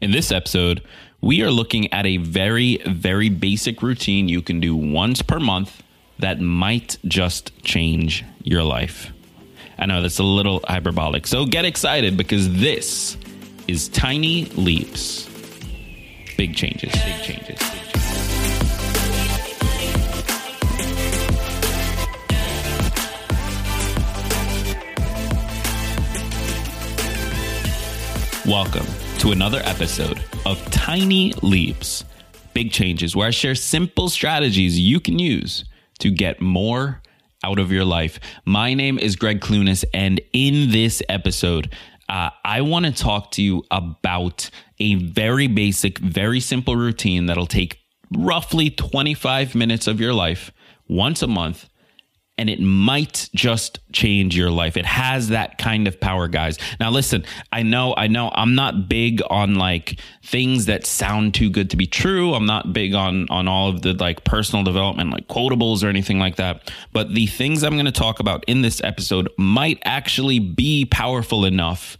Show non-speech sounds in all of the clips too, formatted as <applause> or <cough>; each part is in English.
In this episode, we are looking at a very, very basic routine you can do once per month that might just change your life. I know that's a little hyperbolic, so get excited because this is Tiny Leaps. Big changes, big changes. Welcome to another episode of Tiny Leaps, Big Changes, where I share simple strategies you can use to get more out of your life. My name is Gregg Clunis, and in this episode, uh, I want to talk to you about a very basic, very simple routine that'll take roughly 25 minutes of your life once a month and it might just change your life. It has that kind of power, guys. Now, listen, I know, I know I'm not big on like things that sound too good to be true. I'm not big on, on all of the like personal development, like quotables or anything like that. But the things I'm going to talk about in this episode might actually be powerful enough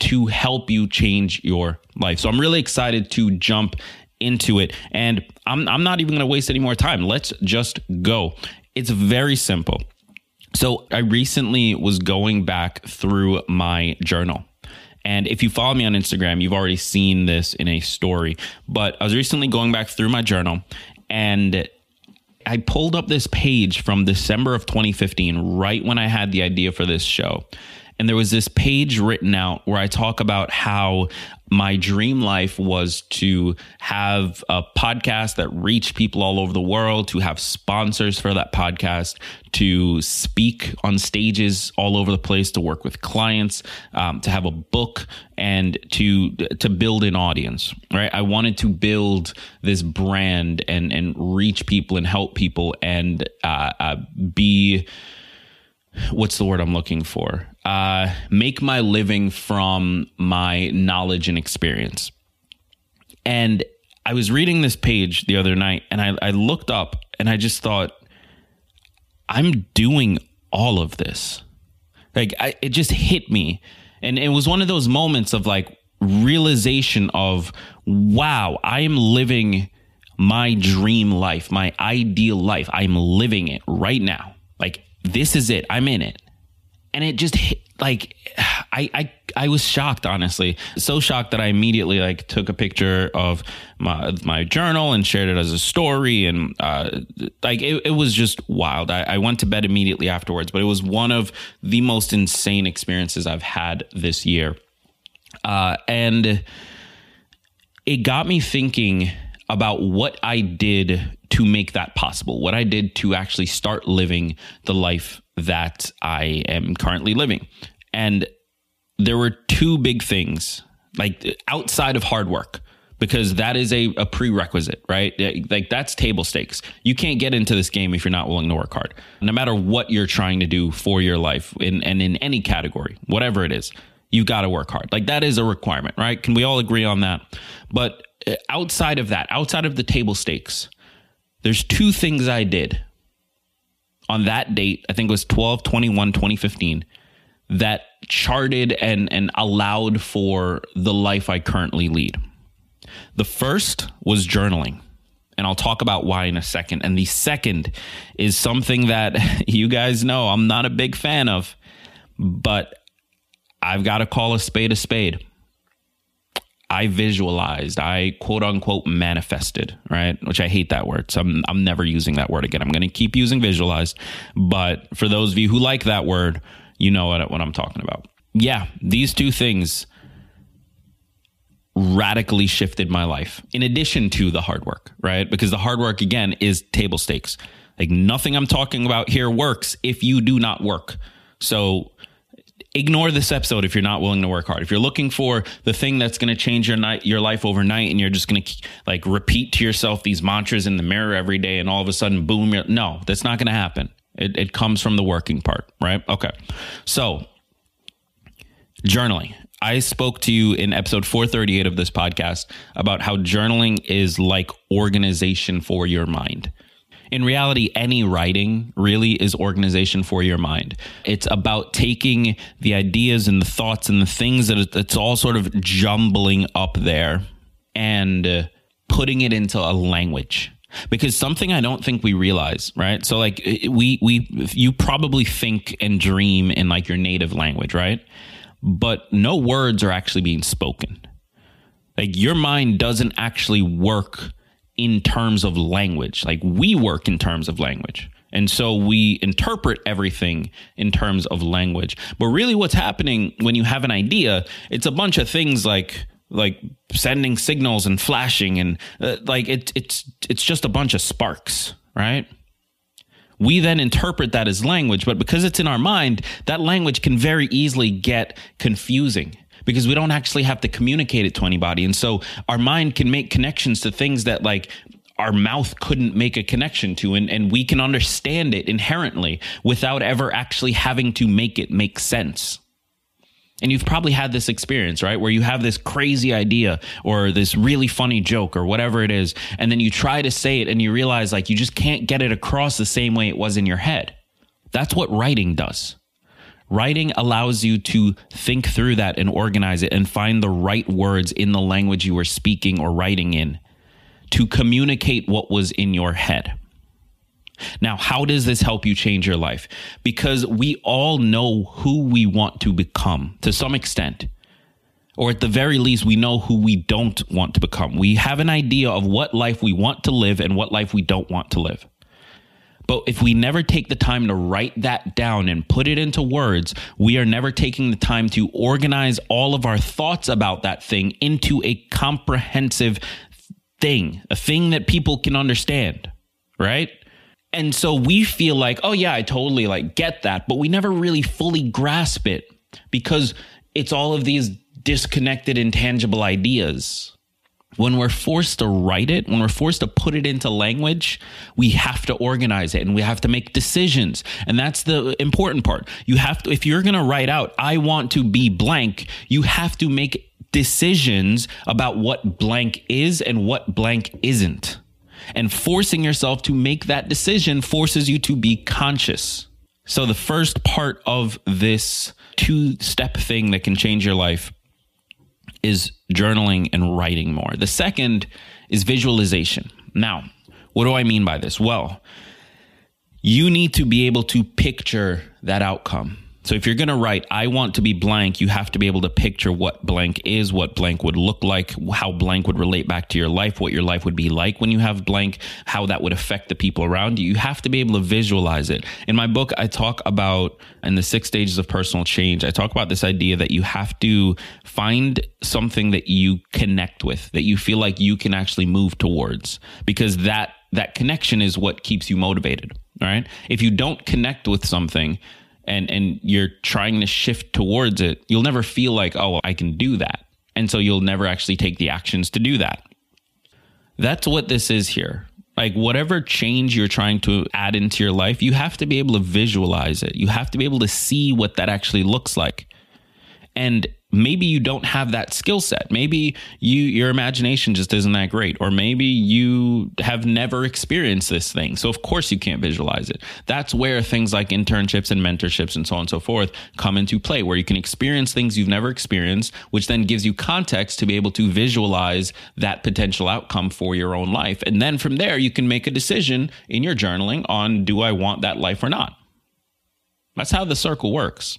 to help you change your life. So I'm really excited to jump into it. And I'm, I'm not even going to waste any more time. Let's just go. It's very simple. So I recently was going back through my journal. And if you follow me on Instagram, you've already seen this in a story. But I was recently going back through my journal and I pulled up this page from December of 2015, right when I had the idea for this show. And there was this page written out where I talk about how my dream life was to have a podcast that reached people all over the world, to have sponsors for that podcast, to speak on stages all over the place, to work with clients, um, to have a book, and to to build an audience. Right? I wanted to build this brand and and reach people and help people and uh, uh, be what's the word I'm looking for? Uh, make my living from my knowledge and experience. And I was reading this page the other night and I, I looked up and I just thought, I'm doing all of this. Like, I, it just hit me. And it was one of those moments of like realization of, wow, I am living my dream life, my ideal life. I'm living it right now. Like, this is it. I'm in it. And it just hit, like <sighs> I, I I was shocked honestly so shocked that I immediately like took a picture of my my journal and shared it as a story and uh, like it, it was just wild I, I went to bed immediately afterwards but it was one of the most insane experiences I've had this year uh, and it got me thinking about what I did to make that possible, what I did to actually start living the life that I am currently living. And there were two big things, like outside of hard work, because that is a, a prerequisite, right? Like that's table stakes. You can't get into this game if you're not willing to work hard, no matter what you're trying to do for your life in, and in any category, whatever it is, you've got to work hard. Like that is a requirement, right? Can we all agree on that? But uh, outside of that, outside of the table stakes, there's two things I did on that date. I think it was 12 21 2015 that charted and and allowed for the life I currently lead. The first was journaling. And I'll talk about why in a second. And the second is something that <laughs> you guys know I'm not a big fan of, but I've got to call a spade a spade. I visualized, I quote unquote manifested, right? Which I hate that word. So I'm, I'm never using that word again. I'm going to keep using visualized. But for those of you who like that word, you know what, what I'm talking about. Yeah, these two things radically shifted my life in addition to the hard work, right? Because the hard work, again, is table stakes. Like nothing I'm talking about here works if you do not work. So ignore this episode if you're not willing to work hard. If you're looking for the thing that's going to change your night, your life overnight, and you're just going to like repeat to yourself these mantras in the mirror every day, and all of a sudden, boom! no, that's not going to happen. It, it comes from the working part, right? Okay, so journaling. I spoke to you in episode 438 of this podcast about how journaling is like organization for your mind in reality, any writing really is organization for your mind. It's about taking the ideas and the thoughts and the things that it's all sort of jumbling up there and uh, putting it into a language because something I don't think we realize, right? So like we we you probably think and dream in like your native language, right? But no words are actually being spoken. Like your mind doesn't actually work in terms of language. Like we work in terms of language. And so we interpret everything in terms of language. But really what's happening when you have an idea, it's a bunch of things like like sending signals and flashing and uh, like it, it's it's just a bunch of sparks right we then interpret that as language but because it's in our mind that language can very easily get confusing because we don't actually have to communicate it to anybody and so our mind can make connections to things that like our mouth couldn't make a connection to and, and we can understand it inherently without ever actually having to make it make sense and you've probably had this experience, right? Where you have this crazy idea or this really funny joke or whatever it is. And then you try to say it and you realize like you just can't get it across the same way it was in your head. That's what writing does. Writing allows you to think through that and organize it and find the right words in the language you were speaking or writing in to communicate what was in your head. Now, how does this help you change your life? Because we all know who we want to become to some extent. Or at the very least, we know who we don't want to become. We have an idea of what life we want to live and what life we don't want to live. But if we never take the time to write that down and put it into words, we are never taking the time to organize all of our thoughts about that thing into a comprehensive thing, a thing that people can understand, right? And so we feel like, oh yeah, I totally like get that, but we never really fully grasp it because it's all of these disconnected intangible ideas. When we're forced to write it, when we're forced to put it into language, we have to organize it and we have to make decisions. And that's the important part. You have to, if you're going to write out, I want to be blank, you have to make decisions about what blank is and what blank isn't. And forcing yourself to make that decision forces you to be conscious. So, the first part of this two step thing that can change your life is journaling and writing more. The second is visualization. Now, what do I mean by this? Well, you need to be able to picture that outcome. So if you're going to write, I want to be blank, you have to be able to picture what blank is, what blank would look like, how blank would relate back to your life, what your life would be like when you have blank, how that would affect the people around you. You have to be able to visualize it. In my book, I talk about in the six stages of personal change, I talk about this idea that you have to find something that you connect with, that you feel like you can actually move towards because that that connection is what keeps you motivated, right? If you don't connect with something, and and you're trying to shift towards it, you'll never feel like, "Oh, I can do that." And so you'll never actually take the actions to do that. That's what this is here. Like whatever change you're trying to add into your life, you have to be able to visualize it. You have to be able to see what that actually looks like. And maybe you don't have that skill set. Maybe you your imagination just isn't that great or maybe you have never experienced this thing. So of course you can't visualize it. That's where things like internships and mentorships and so on and so forth come into play where you can experience things you've never experienced, which then gives you context to be able to visualize that potential outcome for your own life. And then from there you can make a decision in your journaling on do I want that life or not. That's how the circle works.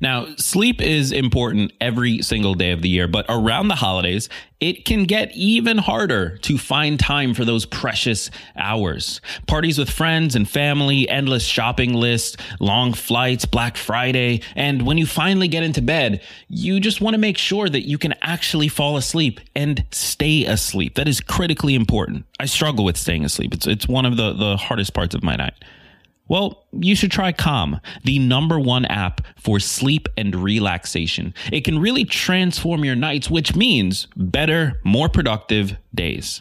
Now, sleep is important every single day of the year, but around the holidays, it can get even harder to find time for those precious hours. Parties with friends and family, endless shopping lists, long flights, Black Friday, and when you finally get into bed, you just want to make sure that you can actually fall asleep and stay asleep. That is critically important. I struggle with staying asleep. It's it's one of the the hardest parts of my night. Well, you should try Calm, the number one app for sleep and relaxation. It can really transform your nights, which means better, more productive days.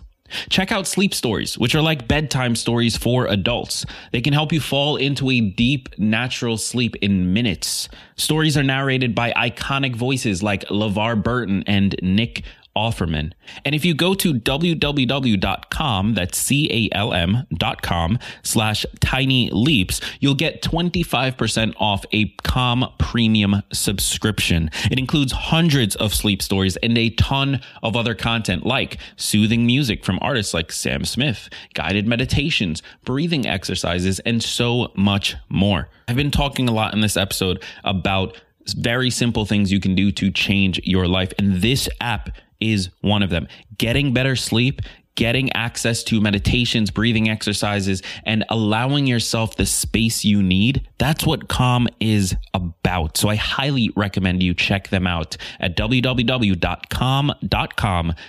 Check out Sleep Stories, which are like bedtime stories for adults. They can help you fall into a deep, natural sleep in minutes. Stories are narrated by iconic voices like LeVar Burton and Nick Offerman. And if you go to www.calm, that's C-A-L-M dot com slash tiny leaps, you'll get 25% off a Calm premium subscription. It includes hundreds of sleep stories and a ton of other content like soothing music from artists like Sam Smith, guided meditations, breathing exercises, and so much more. I've been talking a lot in this episode about very simple things you can do to change your life. And this app is one of them. Getting better sleep, getting access to meditations, breathing exercises, and allowing yourself the space you need. That's what Calm is about. So I highly recommend you check them out at www.calm.com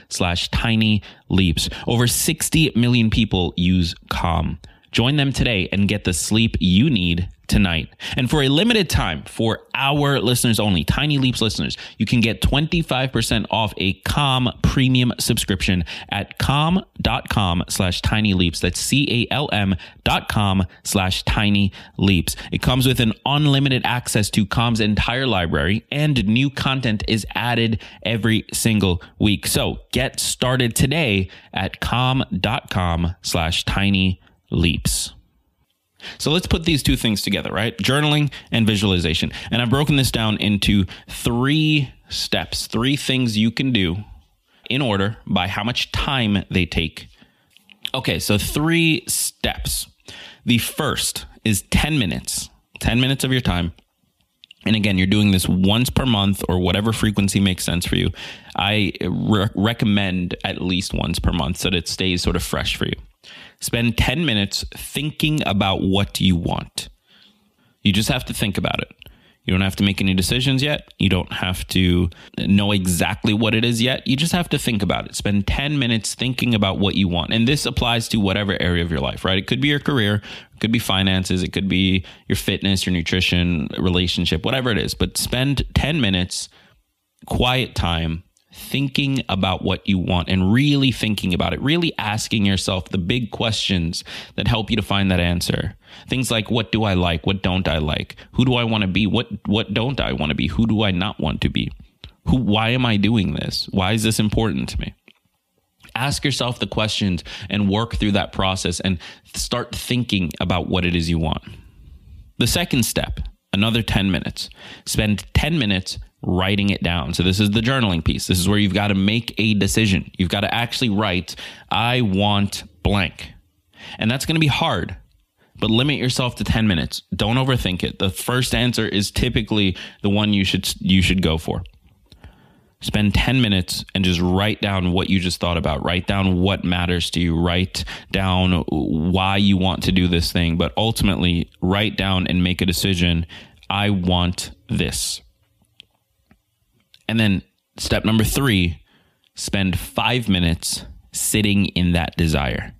slash tiny leaps. Over 60 million people use Calm. Join them today and get the sleep you need tonight. And for a limited time, for our listeners only, Tiny Leaps listeners, you can get 25% off a Calm premium subscription at calm.com slash tiny leaps. That's C-A-L-M dot com slash tiny leaps. It comes with an unlimited access to Calm's entire library and new content is added every single week. So get started today at calm.com slash tiny leaps. So let's put these two things together, right? Journaling and visualization. And I've broken this down into three steps, three things you can do in order by how much time they take. Okay, so three steps. The first is 10 minutes, 10 minutes of your time. And again, you're doing this once per month or whatever frequency makes sense for you. I re- recommend at least once per month so that it stays sort of fresh for you. Spend 10 minutes thinking about what you want. You just have to think about it. You don't have to make any decisions yet. You don't have to know exactly what it is yet. You just have to think about it. Spend 10 minutes thinking about what you want. And this applies to whatever area of your life, right? It could be your career, it could be finances, it could be your fitness, your nutrition, relationship, whatever it is. But spend 10 minutes, quiet time, thinking about what you want and really thinking about it, really asking yourself the big questions that help you to find that answer. Things like what do I like? What don't I like? Who do I want to be? What what don't I want to be? Who do I not want to be? Who why am I doing this? Why is this important to me? Ask yourself the questions and work through that process and start thinking about what it is you want. The second step, another 10 minutes. Spend 10 minutes writing it down. So this is the journaling piece. This is where you've got to make a decision. You've got to actually write, I want blank. And that's going to be hard, but limit yourself to 10 minutes. Don't overthink it. The first answer is typically the one you should you should go for. Spend 10 minutes and just write down what you just thought about. Write down what matters to you. Write down why you want to do this thing, but ultimately write down and make a decision. I want this. And then step number three, spend five minutes sitting in that desire.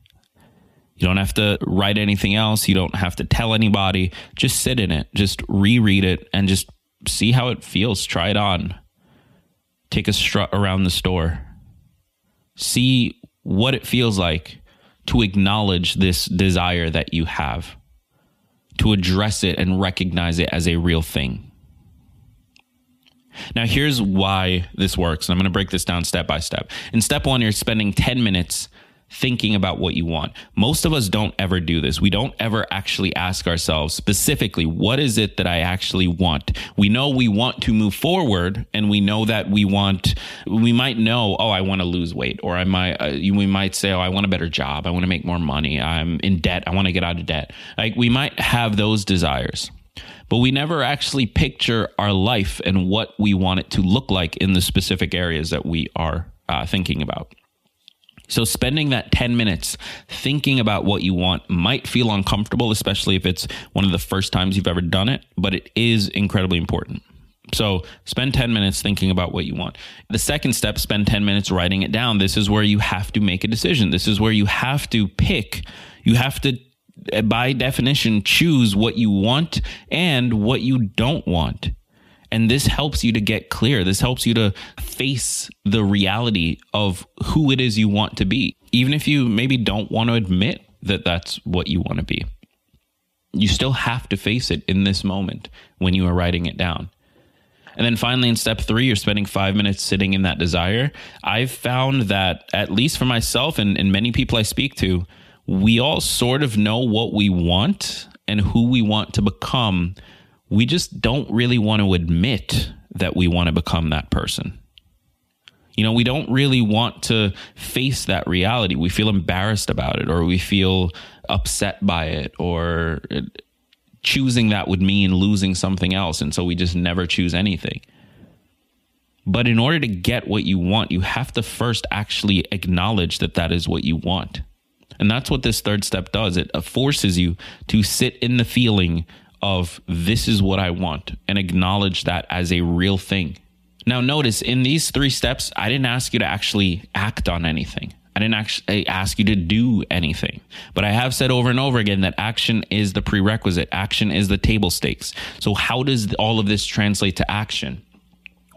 You don't have to write anything else. You don't have to tell anybody. Just sit in it. Just reread it and just see how it feels. Try it on. Take a strut around the store. See what it feels like to acknowledge this desire that you have, to address it and recognize it as a real thing. Now, here's why this works. And I'm going to break this down step by step. In step one, you're spending 10 minutes thinking about what you want. Most of us don't ever do this. We don't ever actually ask ourselves specifically, what is it that I actually want? We know we want to move forward and we know that we want, we might know, oh, I want to lose weight or I might, uh, we might say, oh, I want a better job. I want to make more money. I'm in debt. I want to get out of debt. Like we might have those desires but we never actually picture our life and what we want it to look like in the specific areas that we are uh, thinking about. So, spending that 10 minutes thinking about what you want might feel uncomfortable, especially if it's one of the first times you've ever done it, but it is incredibly important. So, spend 10 minutes thinking about what you want. The second step, spend 10 minutes writing it down. This is where you have to make a decision. This is where you have to pick, you have to by definition, choose what you want and what you don't want. And this helps you to get clear. This helps you to face the reality of who it is you want to be, even if you maybe don't want to admit that that's what you want to be. You still have to face it in this moment when you are writing it down. And then finally, in step three, you're spending five minutes sitting in that desire. I've found that, at least for myself and, and many people I speak to, we all sort of know what we want and who we want to become. We just don't really want to admit that we want to become that person. You know, we don't really want to face that reality. We feel embarrassed about it or we feel upset by it or choosing that would mean losing something else. And so we just never choose anything. But in order to get what you want, you have to first actually acknowledge that that is what you want. And that's what this third step does. It uh, forces you to sit in the feeling of this is what I want and acknowledge that as a real thing. Now, notice in these three steps, I didn't ask you to actually act on anything. I didn't actually ask you to do anything. But I have said over and over again that action is the prerequisite, action is the table stakes. So, how does all of this translate to action?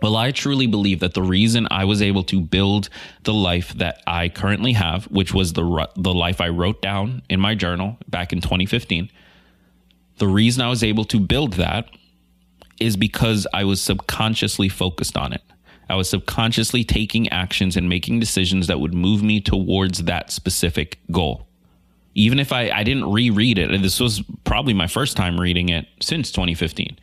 Well, I truly believe that the reason I was able to build the life that I currently have, which was the the life I wrote down in my journal back in 2015, the reason I was able to build that is because I was subconsciously focused on it. I was subconsciously taking actions and making decisions that would move me towards that specific goal. Even if I, I didn't reread it, this was probably my first time reading it since 2015.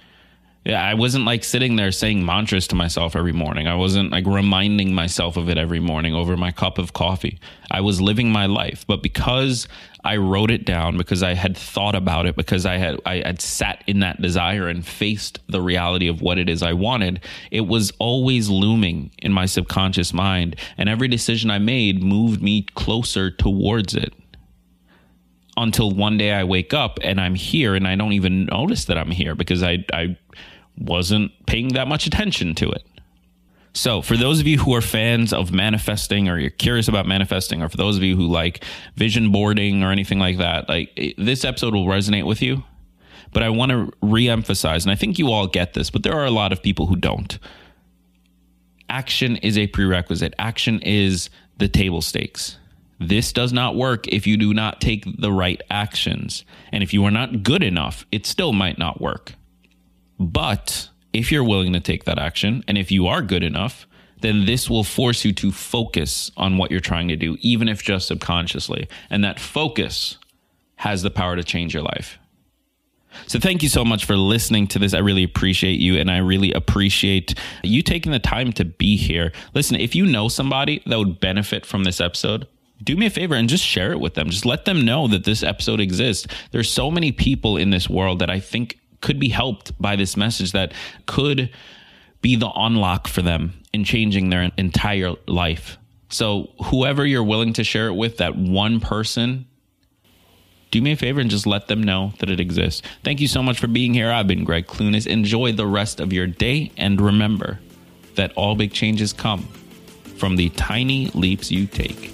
Yeah, I wasn't like sitting there saying mantras to myself every morning. I wasn't like reminding myself of it every morning over my cup of coffee. I was living my life, but because I wrote it down, because I had thought about it, because I had I had sat in that desire and faced the reality of what it is I wanted, it was always looming in my subconscious mind, and every decision I made moved me closer towards it until one day I wake up and I'm here and I don't even notice that I'm here because I I wasn't paying that much attention to it. So, for those of you who are fans of manifesting or you're curious about manifesting, or for those of you who like vision boarding or anything like that, like this episode will resonate with you. But I want to re-emphasize, and I think you all get this, but there are a lot of people who don't. Action is a prerequisite. Action is the table stakes. This does not work if you do not take the right actions. And if you are not good enough, it still might not work. But if you're willing to take that action and if you are good enough, then this will force you to focus on what you're trying to do, even if just subconsciously. And that focus has the power to change your life. So, thank you so much for listening to this. I really appreciate you, and I really appreciate you taking the time to be here. Listen, if you know somebody that would benefit from this episode, do me a favor and just share it with them. Just let them know that this episode exists. There's so many people in this world that I think could be helped by this message that could be the unlock for them in changing their entire life. So, whoever you're willing to share it with, that one person, do me a favor and just let them know that it exists. Thank you so much for being here. I've been Gregg Clunis. Enjoy the rest of your day and remember that all big changes come from the tiny leaps you take